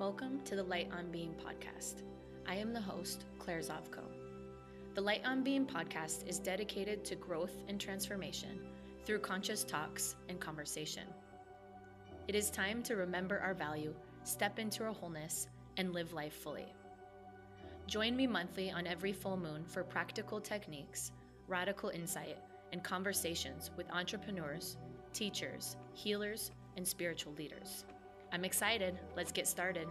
Welcome to the Light on Being podcast. I am the host, Claire Zavko. The Light on Being podcast is dedicated to growth and transformation through conscious talks and conversation. It is time to remember our value, step into our wholeness, and live life fully. Join me monthly on every full moon for practical techniques, radical insight, and conversations with entrepreneurs, teachers, healers, and spiritual leaders. I'm excited. Let's get started.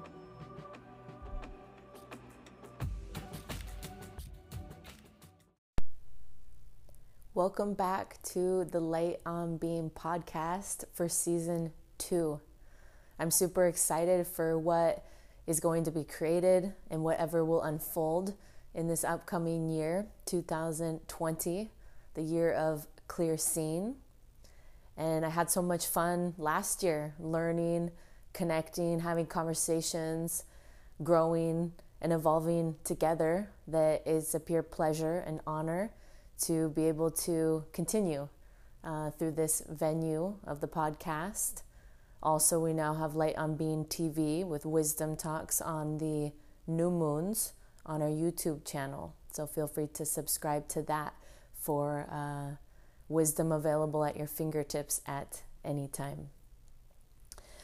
Welcome back to the Light on Being podcast for season two. I'm super excited for what is going to be created and whatever will unfold in this upcoming year, 2020, the year of clear seeing. And I had so much fun last year learning, connecting, having conversations, growing, and evolving together that is a pure pleasure and honor to be able to continue uh, through this venue of the podcast. Also, we now have Light on Being TV with wisdom talks on the new moons on our YouTube channel. So feel free to subscribe to that for uh, wisdom available at your fingertips at any time.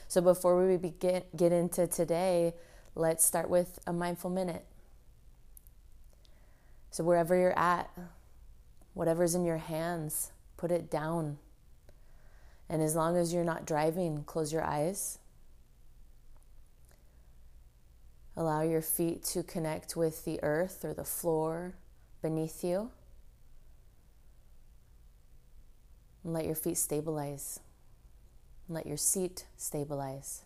So before we begin get into today, let's start with a mindful minute. So wherever you're at, whatever's in your hands, put it down. And as long as you're not driving, close your eyes. Allow your feet to connect with the earth or the floor beneath you. And let your feet stabilize. Let your seat stabilize.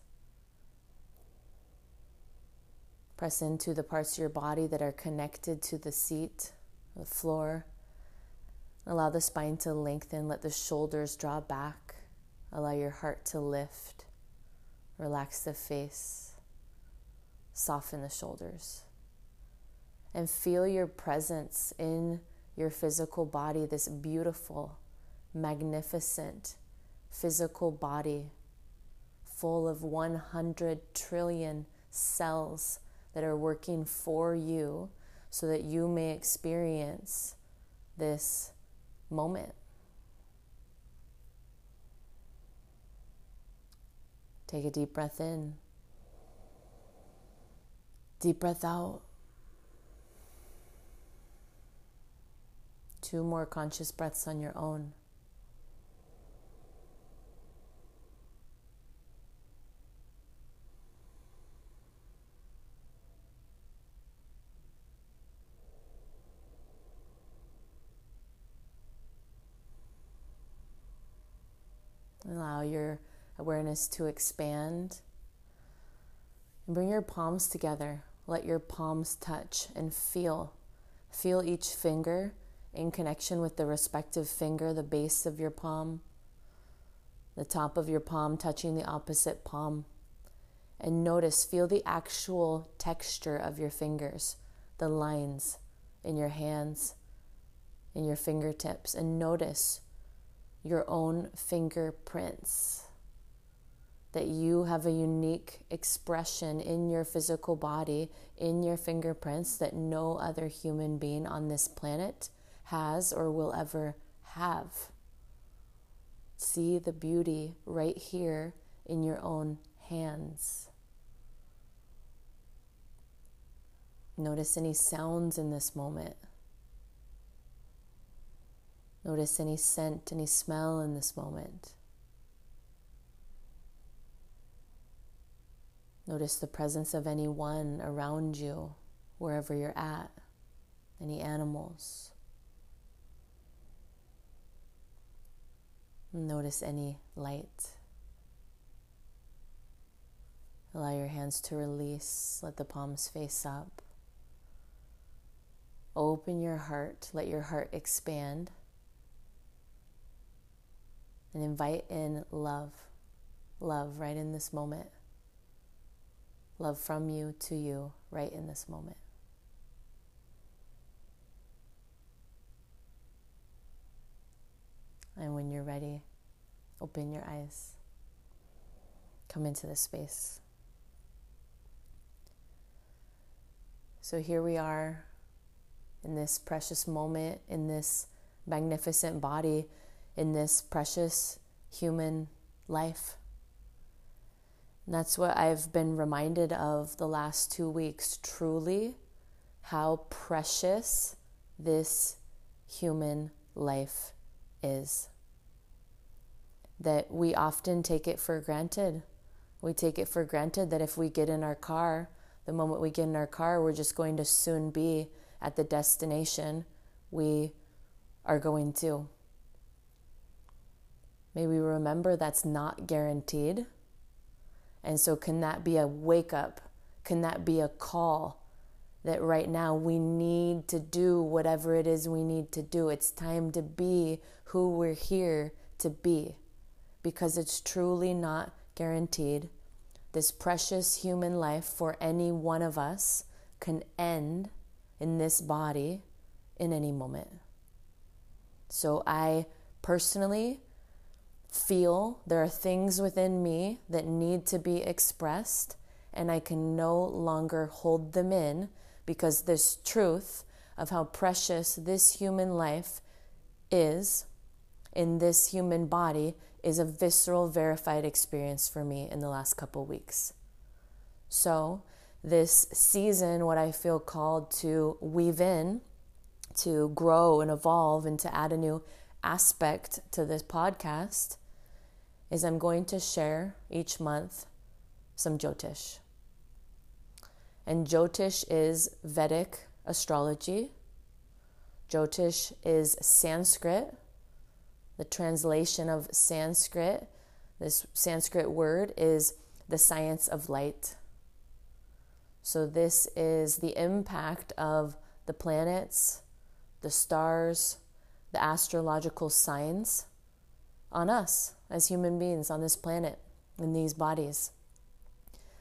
Press into the parts of your body that are connected to the seat, the floor. Allow the spine to lengthen. Let the shoulders draw back. Allow your heart to lift. Relax the face. Soften the shoulders. And feel your presence in your physical body, this beautiful, magnificent physical body full of 100 trillion cells that are working for you so that you may experience this moment. Take a deep breath in. Deep breath out. Two more conscious breaths on your own. Allow your awareness to expand. And bring your palms together. Let your palms touch and feel. Feel each finger in connection with the respective finger, the base of your palm, the top of your palm touching the opposite palm. And notice, feel the actual texture of your fingers, the lines in your hands, in your fingertips, and notice your own fingerprints. That you have a unique expression in your physical body, in your fingerprints, that no other human being on this planet has or will ever have. See the beauty right here in your own hands. Notice any sounds in this moment. Notice any scent, any smell in this moment. Notice the presence of anyone around you, wherever you're at, any animals. Notice any light. Allow your hands to release, let the palms face up. Open your heart, let your heart expand and invite in love. Love right in this moment. Love from you to you right in this moment. And when you're ready, open your eyes. Come into this space. So here we are in this precious moment, in this magnificent body, in this precious human life. And that's what I've been reminded of the last two weeks truly how precious this human life is. That we often take it for granted. We take it for granted that if we get in our car, the moment we get in our car, we're just going to soon be at the destination we are going to. May we remember that's not guaranteed. And so, can that be a wake up? Can that be a call that right now we need to do whatever it is we need to do? It's time to be who we're here to be because it's truly not guaranteed. This precious human life for any one of us can end in this body in any moment. So I personally feel there are things within me that need to be expressed, and I can no longer hold them in because this truth of how precious this human life is in this human body is a visceral, verified experience for me in the last couple weeks. So, this season, what I feel called to weave in, to grow and evolve, and to add a new aspect to this podcast is I'm going to share each month some Jyotish. And Jyotish is Vedic astrology. Jyotish is Sanskrit, the translation of Sanskrit. This Sanskrit word is the science of light. So, this is the impact of the planets, the stars, the astrological signs on us as human beings on this planet, in these bodies.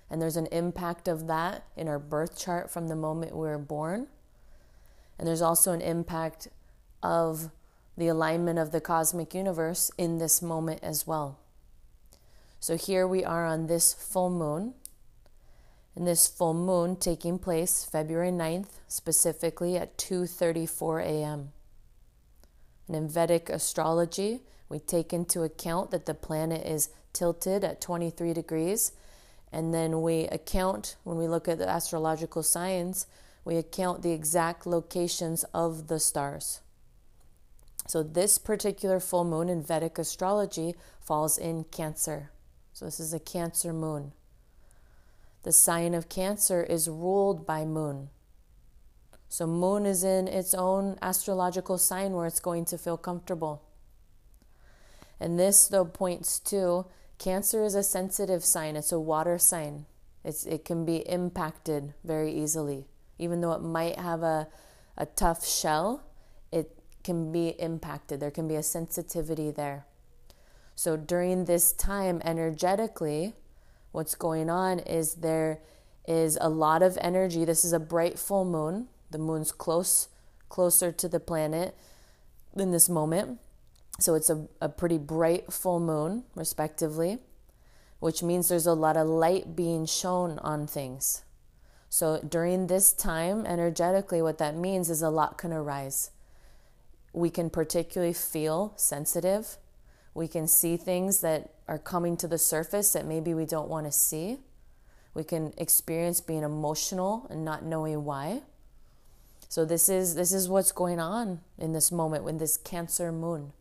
And there's an impact of that in our birth chart from the moment we were born. And there's also an impact of the alignment of the cosmic universe in this moment as well. So here we are on this full moon. And this full moon taking place February 9th, specifically at 2:34 a.m. And in Vedic astrology, we take into account that the planet is tilted at 23 degrees. And then we account, when we look at the astrological signs, we account the exact locations of the stars. So, this particular full moon in Vedic astrology falls in Cancer. So, this is a Cancer moon. The sign of Cancer is ruled by Moon. So, Moon is in its own astrological sign where it's going to feel comfortable. And this, though, points to Cancer is a sensitive sign, it's a water sign. It's, it can be impacted very easily. Even though it might have a, a tough shell, it can be impacted. There can be a sensitivity there. So during this time, energetically, what's going on is there is a lot of energy. This is a bright full moon. The moon's close, closer to the planet in this moment. So it's a, a pretty bright full moon, respectively, which means there's a lot of light being shown on things. So during this time, energetically, what that means is a lot can arise. We can particularly feel sensitive. We can see things that are coming to the surface that maybe we don't want to see. We can experience being emotional and not knowing why. So this is this is what's going on in this moment with this Cancer moon.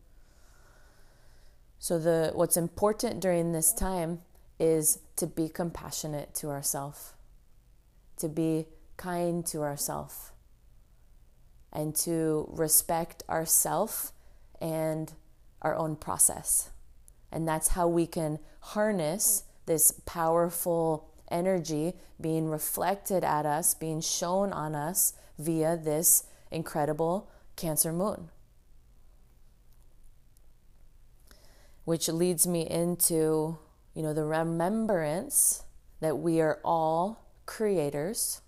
So the what's important during this time is to be compassionate to ourselves, to be kind to ourselves, and to respect ourself and our own process. And that's how we can harness this powerful energy being reflected at us, being shown on us via this incredible Cancer moon. which leads me into, you know, the remembrance that we are all creators.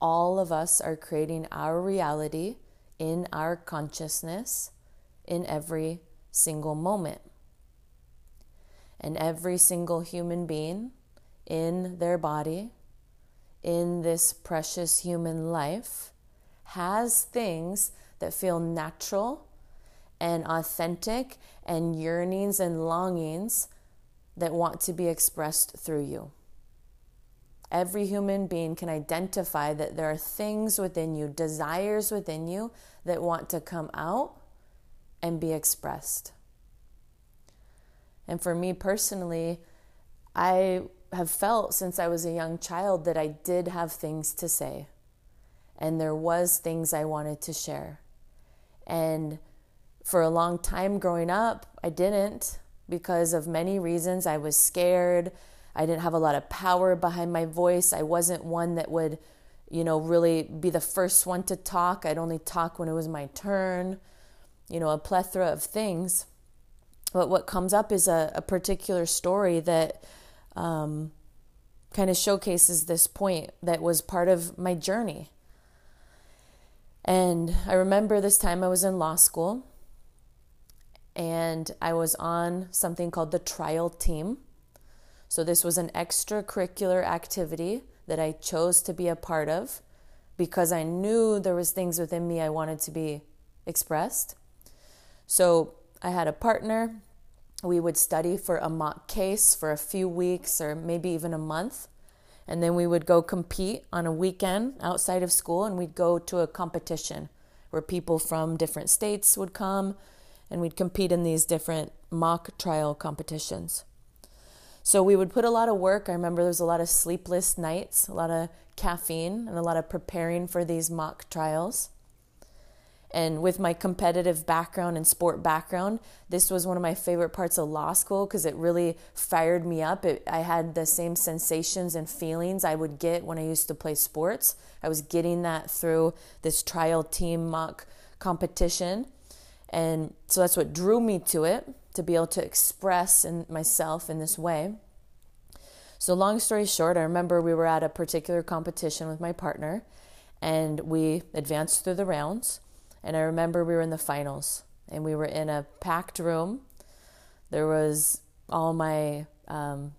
All of us are creating our reality in our consciousness in every single moment. And every single human being in their body in this precious human life has things that feel natural and authentic and yearnings and longings that want to be expressed through you. Every human being can identify that there are things within you, desires within you that want to come out and be expressed. And for me personally, I have felt since I was a young child that I did have things to say. And there was things I wanted to share. And for a long time growing up, I didn't because of many reasons. I was scared. I didn't have a lot of power behind my voice. I wasn't one that would, you know, really be the first one to talk. I'd only talk when it was my turn, you know, a plethora of things. But what comes up is a, a particular story that um, kind of showcases this point that was part of my journey. And I remember this time I was in law school and I was on something called the trial team. So, this was an extracurricular activity that I chose to be a part of because I knew there was things within me I wanted to be expressed. So, I had a partner. We would study for a mock case for a few weeks or maybe even a month. And then we would go compete on a weekend outside of school and we'd go to a competition where people from different states would come and we'd compete in these different mock trial competitions. So we would put a lot of work. I remember there was a lot of sleepless nights, a lot of caffeine, and a lot of preparing for these mock trials. And with my competitive background and sport background, this was one of my favorite parts of law school because it really fired me up. It, I had the same sensations and feelings I would get when I used to play sports. I was getting that through this trial team mock competition. And so that's what drew me to it, to be able to express in myself in this way. So, long story short, I remember we were at a particular competition with my partner and we advanced through the rounds. And I remember we were in the finals and we were in a packed room. There was all my um,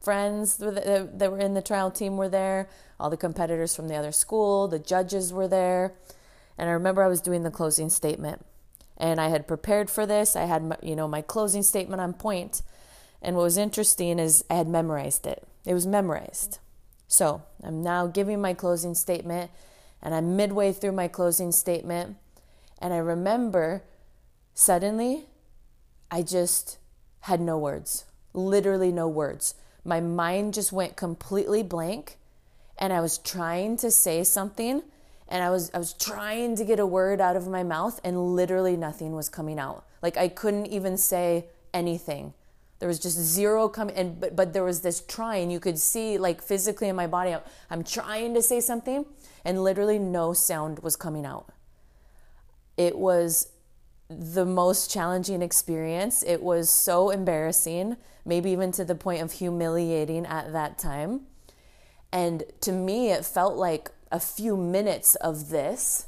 friends that were in the trial team were there, all the competitors from the other school, the judges were there. And I remember I was doing the closing statement and I had prepared for this. I had, my, you know, my closing statement on point. And what was interesting is I had memorized it. It was memorized. So I'm now giving my closing statement, and I'm midway through my closing statement, and I remember suddenly I just had no words, literally no words. My mind just went completely blank, and I was trying to say something and I was I was trying to get a word out of my mouth and literally nothing was coming out. Like I couldn't even say anything. There was just zero coming and but but there was this trying. You could see like physically in my body I'm trying to say something and literally no sound was coming out. It was the most challenging experience. It was so embarrassing, maybe even to the point of humiliating at that time. And to me, it felt like a few minutes of this.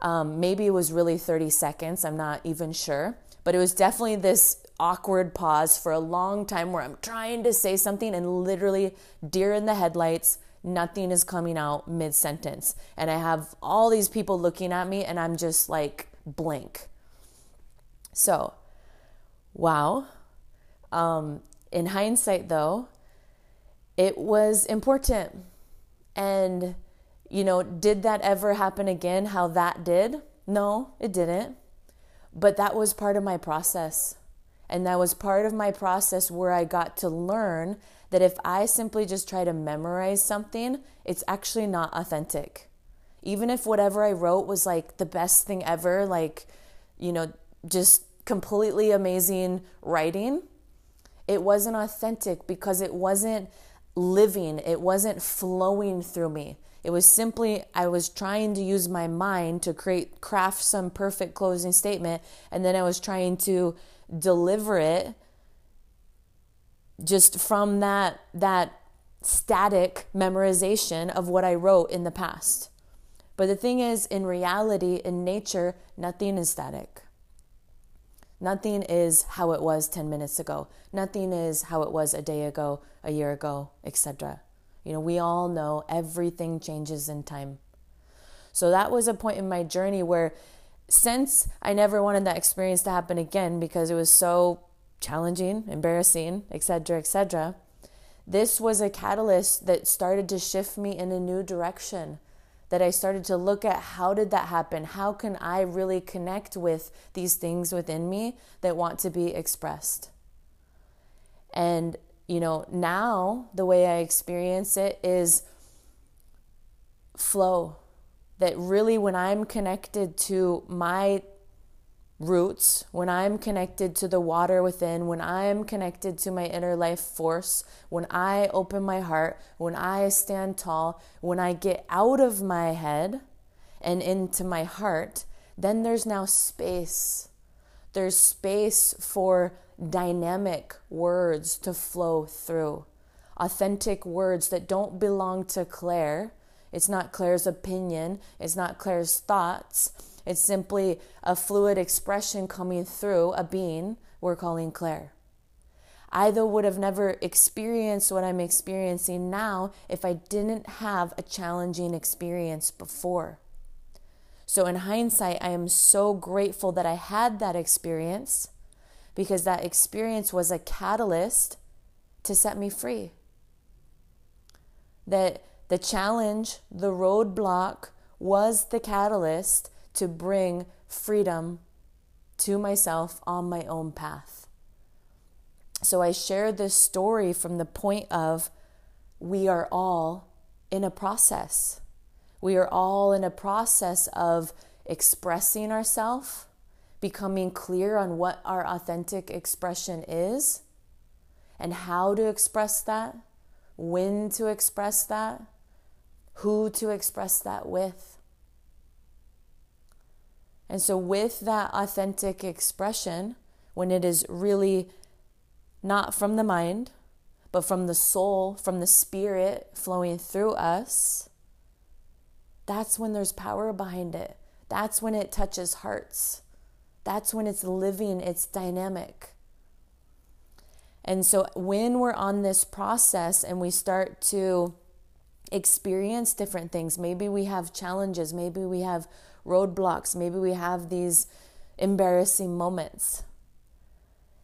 Um, maybe it was really 30 seconds, I'm not even sure. But it was definitely this awkward pause for a long time where I'm trying to say something and literally deer in the headlights, nothing is coming out mid sentence. And I have all these people looking at me and I'm just like blank. So, wow. Um, in hindsight, though, it was important. And you know, did that ever happen again? How that did? No, it didn't. But that was part of my process. And that was part of my process where I got to learn that if I simply just try to memorize something, it's actually not authentic. Even if whatever I wrote was like the best thing ever, like, you know, just completely amazing writing, it wasn't authentic because it wasn't living, it wasn't flowing through me. It was simply, I was trying to use my mind to create, craft some perfect closing statement, and then I was trying to deliver it just from that, that static memorization of what I wrote in the past. But the thing is, in reality, in nature, nothing is static. Nothing is how it was 10 minutes ago. Nothing is how it was a day ago, a year ago, etc. You know, we all know everything changes in time. So that was a point in my journey where since I never wanted that experience to happen again because it was so challenging, embarrassing, etc., etc., this was a catalyst that started to shift me in a new direction that I started to look at how did that happen? How can I really connect with these things within me that want to be expressed? And, you know, now the way I experience it is flow. That really, when I'm connected to my roots, when I'm connected to the water within, when I'm connected to my inner life force, when I open my heart, when I stand tall, when I get out of my head and into my heart, then there's now space. There's space for dynamic words to flow through, authentic words that don't belong to Claire. It's not Claire's opinion, it's not Claire's thoughts it's simply a fluid expression coming through a being we're calling Claire. I, though, would have never experienced what I'm experiencing now if I didn't have a challenging experience before. So, in hindsight, I am so grateful that I had that experience because that experience was a catalyst to set me free. That the challenge, the roadblock, was the catalyst to bring freedom to myself on my own path. So I share this story from the point of we are all in a process. We are all in a process of expressing ourselves, becoming clear on what our authentic expression is, and how to express that, when to express that, who to express that with. And so, with that authentic expression, when it is really not from the mind, but from the soul, from the spirit flowing through us, that's when there's power behind it. That's when it touches hearts. That's when it's living, it's dynamic. And so, when we're on this process and we start to experience different things, maybe we have challenges, maybe we have roadblocks, maybe we have these embarrassing moments.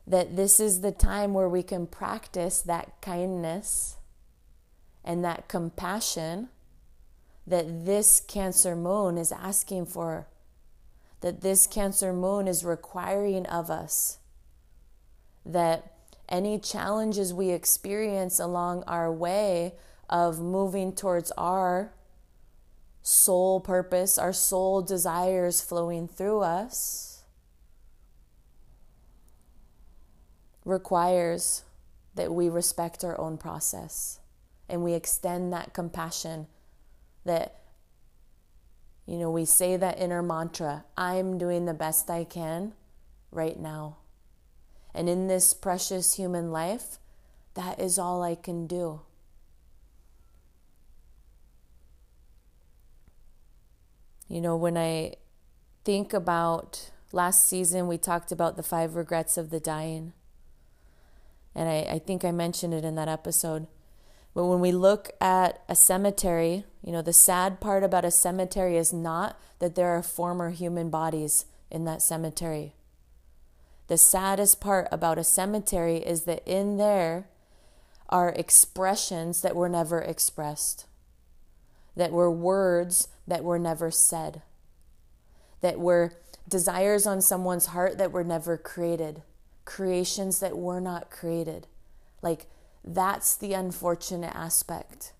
That this is the time where we can practice that kindness and that compassion that this Cancer moon is asking for, that this Cancer moon is requiring of us, that any challenges we experience along our way of moving towards our soul purpose, our soul desires flowing through us, requires that we respect our own process and we extend that compassion that you know we say that inner mantra i'm doing the best i can right now. And in this precious human life that is all i can do You know, when I think about last season, we talked about the five regrets of the dying. And I, I think I mentioned it in that episode. But when we look at a cemetery, you know, the sad part about a cemetery is not that there are former human bodies in that cemetery. The saddest part about a cemetery is that in there are expressions that were never expressed that were words that were never said, that were desires on someone's heart that were never created, creations that were not created. Like, that's the unfortunate aspect.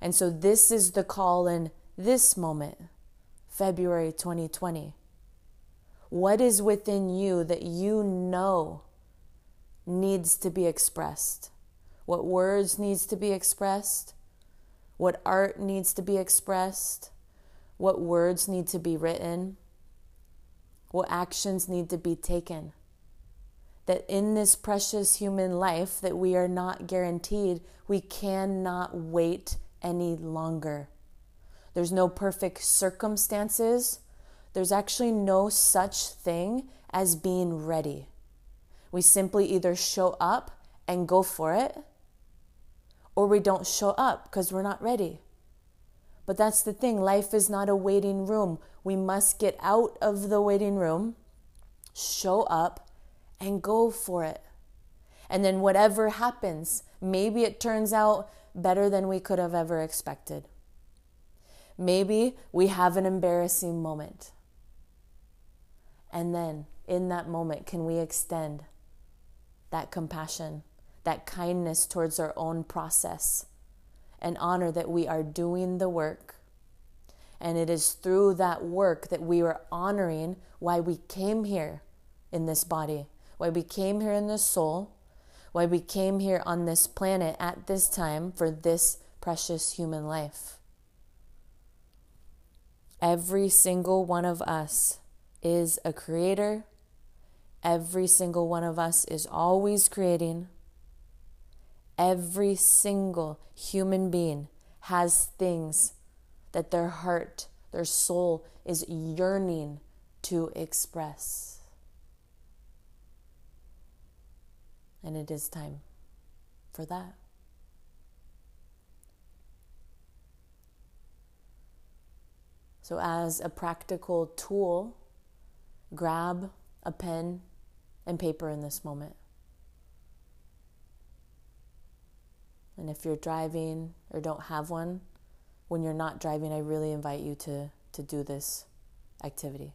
And so, this is the call in this moment, February 2020. What is within you that you know needs to be expressed? What words needs to be expressed? What art needs to be expressed, what words need to be written, what actions need to be taken. That in this precious human life that we are not guaranteed, we cannot wait any longer. There's no perfect circumstances. There's actually no such thing as being ready. We simply either show up and go for it, or we don't show up because we're not ready. But that's the thing life is not a waiting room. We must get out of the waiting room, show up, and go for it. And then whatever happens, maybe it turns out better than we could have ever expected. Maybe we have an embarrassing moment. And then in that moment, can we extend that compassion, that kindness towards our own process, and honor that we are doing the work? And it is through that work that we are honoring why we came here in this body, why we came here in this soul, why we came here on this planet at this time for this precious human life. Every single one of us is a creator. Every single one of us is always creating. Every single human being has things that their heart, their soul is yearning to express. And it is time for that. So, as a practical tool, grab a pen and paper in this moment. And if you're driving or don't have one, when you're not driving, I really invite you to, to do this activity.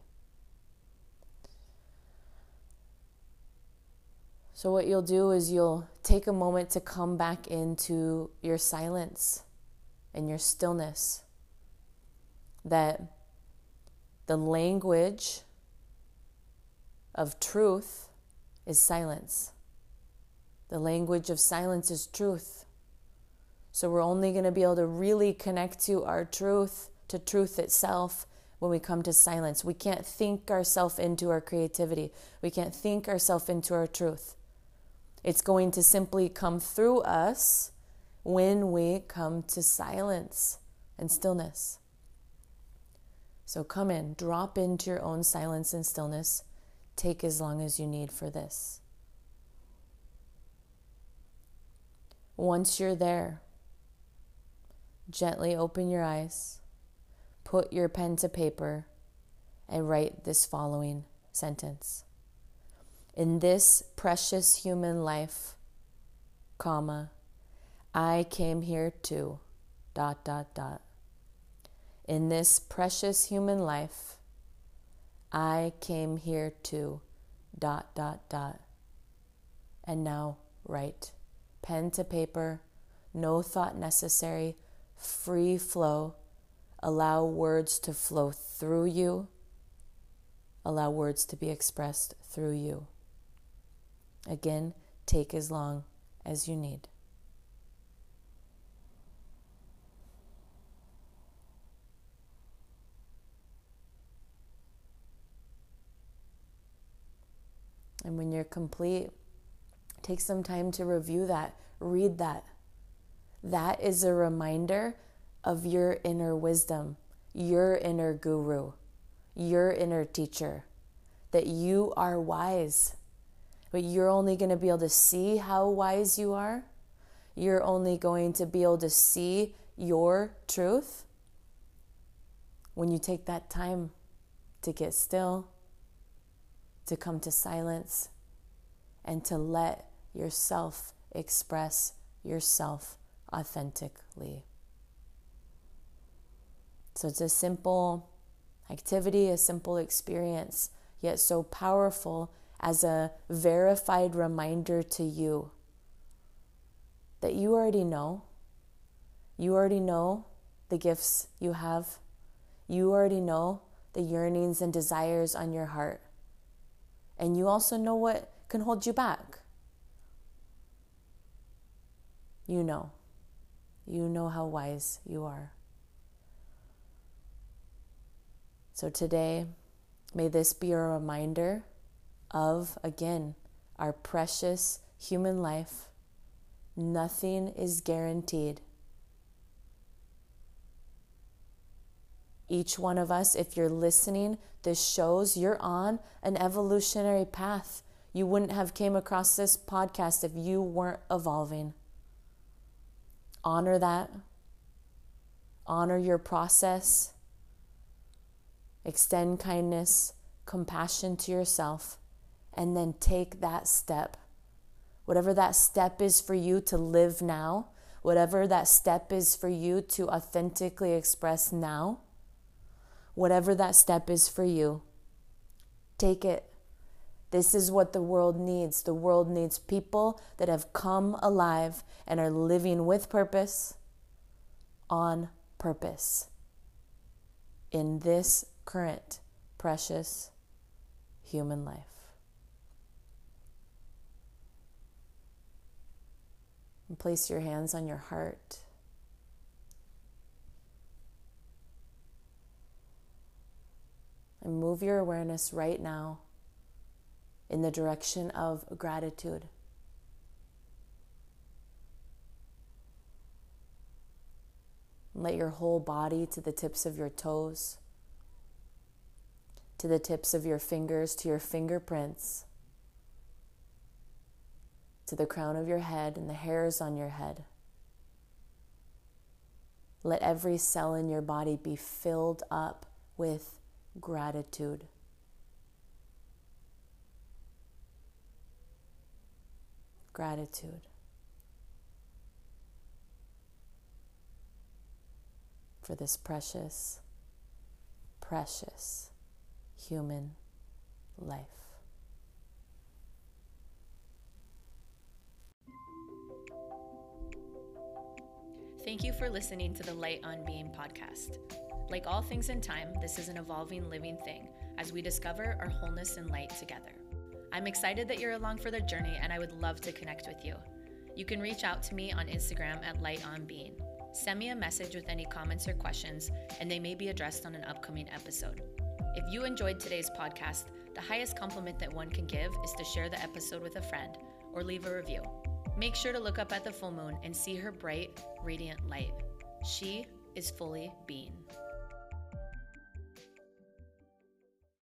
So, what you'll do is you'll take a moment to come back into your silence and your stillness. That the language of truth is silence. The language of silence is truth. So we're only going to be able to really connect to our truth, to truth itself, when we come to silence. We can't think ourselves into our creativity. We can't think ourselves into our truth. It's going to simply come through us when we come to silence and stillness. So come in, drop into your own silence and stillness. Take as long as you need for this. Once you're there, gently open your eyes, put your pen to paper, and write this following sentence in this precious human life, comma, I came here to, dot, dot, dot. In this precious human life, I came here to, dot, dot, dot. And now write. Pen to paper, no thought necessary, free flow. Allow words to flow through you. Allow words to be expressed through you. Again, take as long as you need. And when you're complete, take some time to review that, read that. That is a reminder of your inner wisdom, your inner guru, your inner teacher, that you are wise but you're only going to be able to see how wise you are. You're only going to be able to see your truth when you take that time to get still, to come to silence, and to let yourself express yourself authentically. So it's a simple activity, a simple experience, yet so powerful as a verified reminder to you that you already know. You already know the gifts you have. You already know the yearnings and desires on your heart. And you also know what can hold you back. You know. You know how wise you are. So today, may this be a reminder of, again, our precious human life. Nothing is guaranteed. Each one of us, if you're listening, this shows you're on an evolutionary path. You wouldn't have came across this podcast if you weren't evolving. Honor that, honor your process, extend kindness, compassion to yourself, and then take that step. Whatever that step is for you to live now, whatever that step is for you to authentically express now, whatever that step is for you, take it. This is what the world needs. The world needs people that have come alive and are living with purpose, on purpose, in this current precious human life. And place your hands on your heart. And move your awareness right now in the direction of gratitude. Let your whole body to the tips of your toes, to the tips of your fingers, to your fingerprints, to the crown of your head and the hairs on your head. Let every cell in your body be filled up with gratitude. Gratitude. For this precious, precious human life. Thank you for listening to the Light on Being podcast. Like all things in time, this is an evolving living thing as we discover our wholeness and light together. I'm excited that you're along for the journey and I would love to connect with you. You can reach out to me on Instagram at Light on Being. Send me a message with any comments or questions, and they may be addressed on an upcoming episode. If you enjoyed today's podcast, the highest compliment that one can give is to share the episode with a friend or leave a review. Make sure to look up at the full moon and see her bright, radiant light. She is fully being.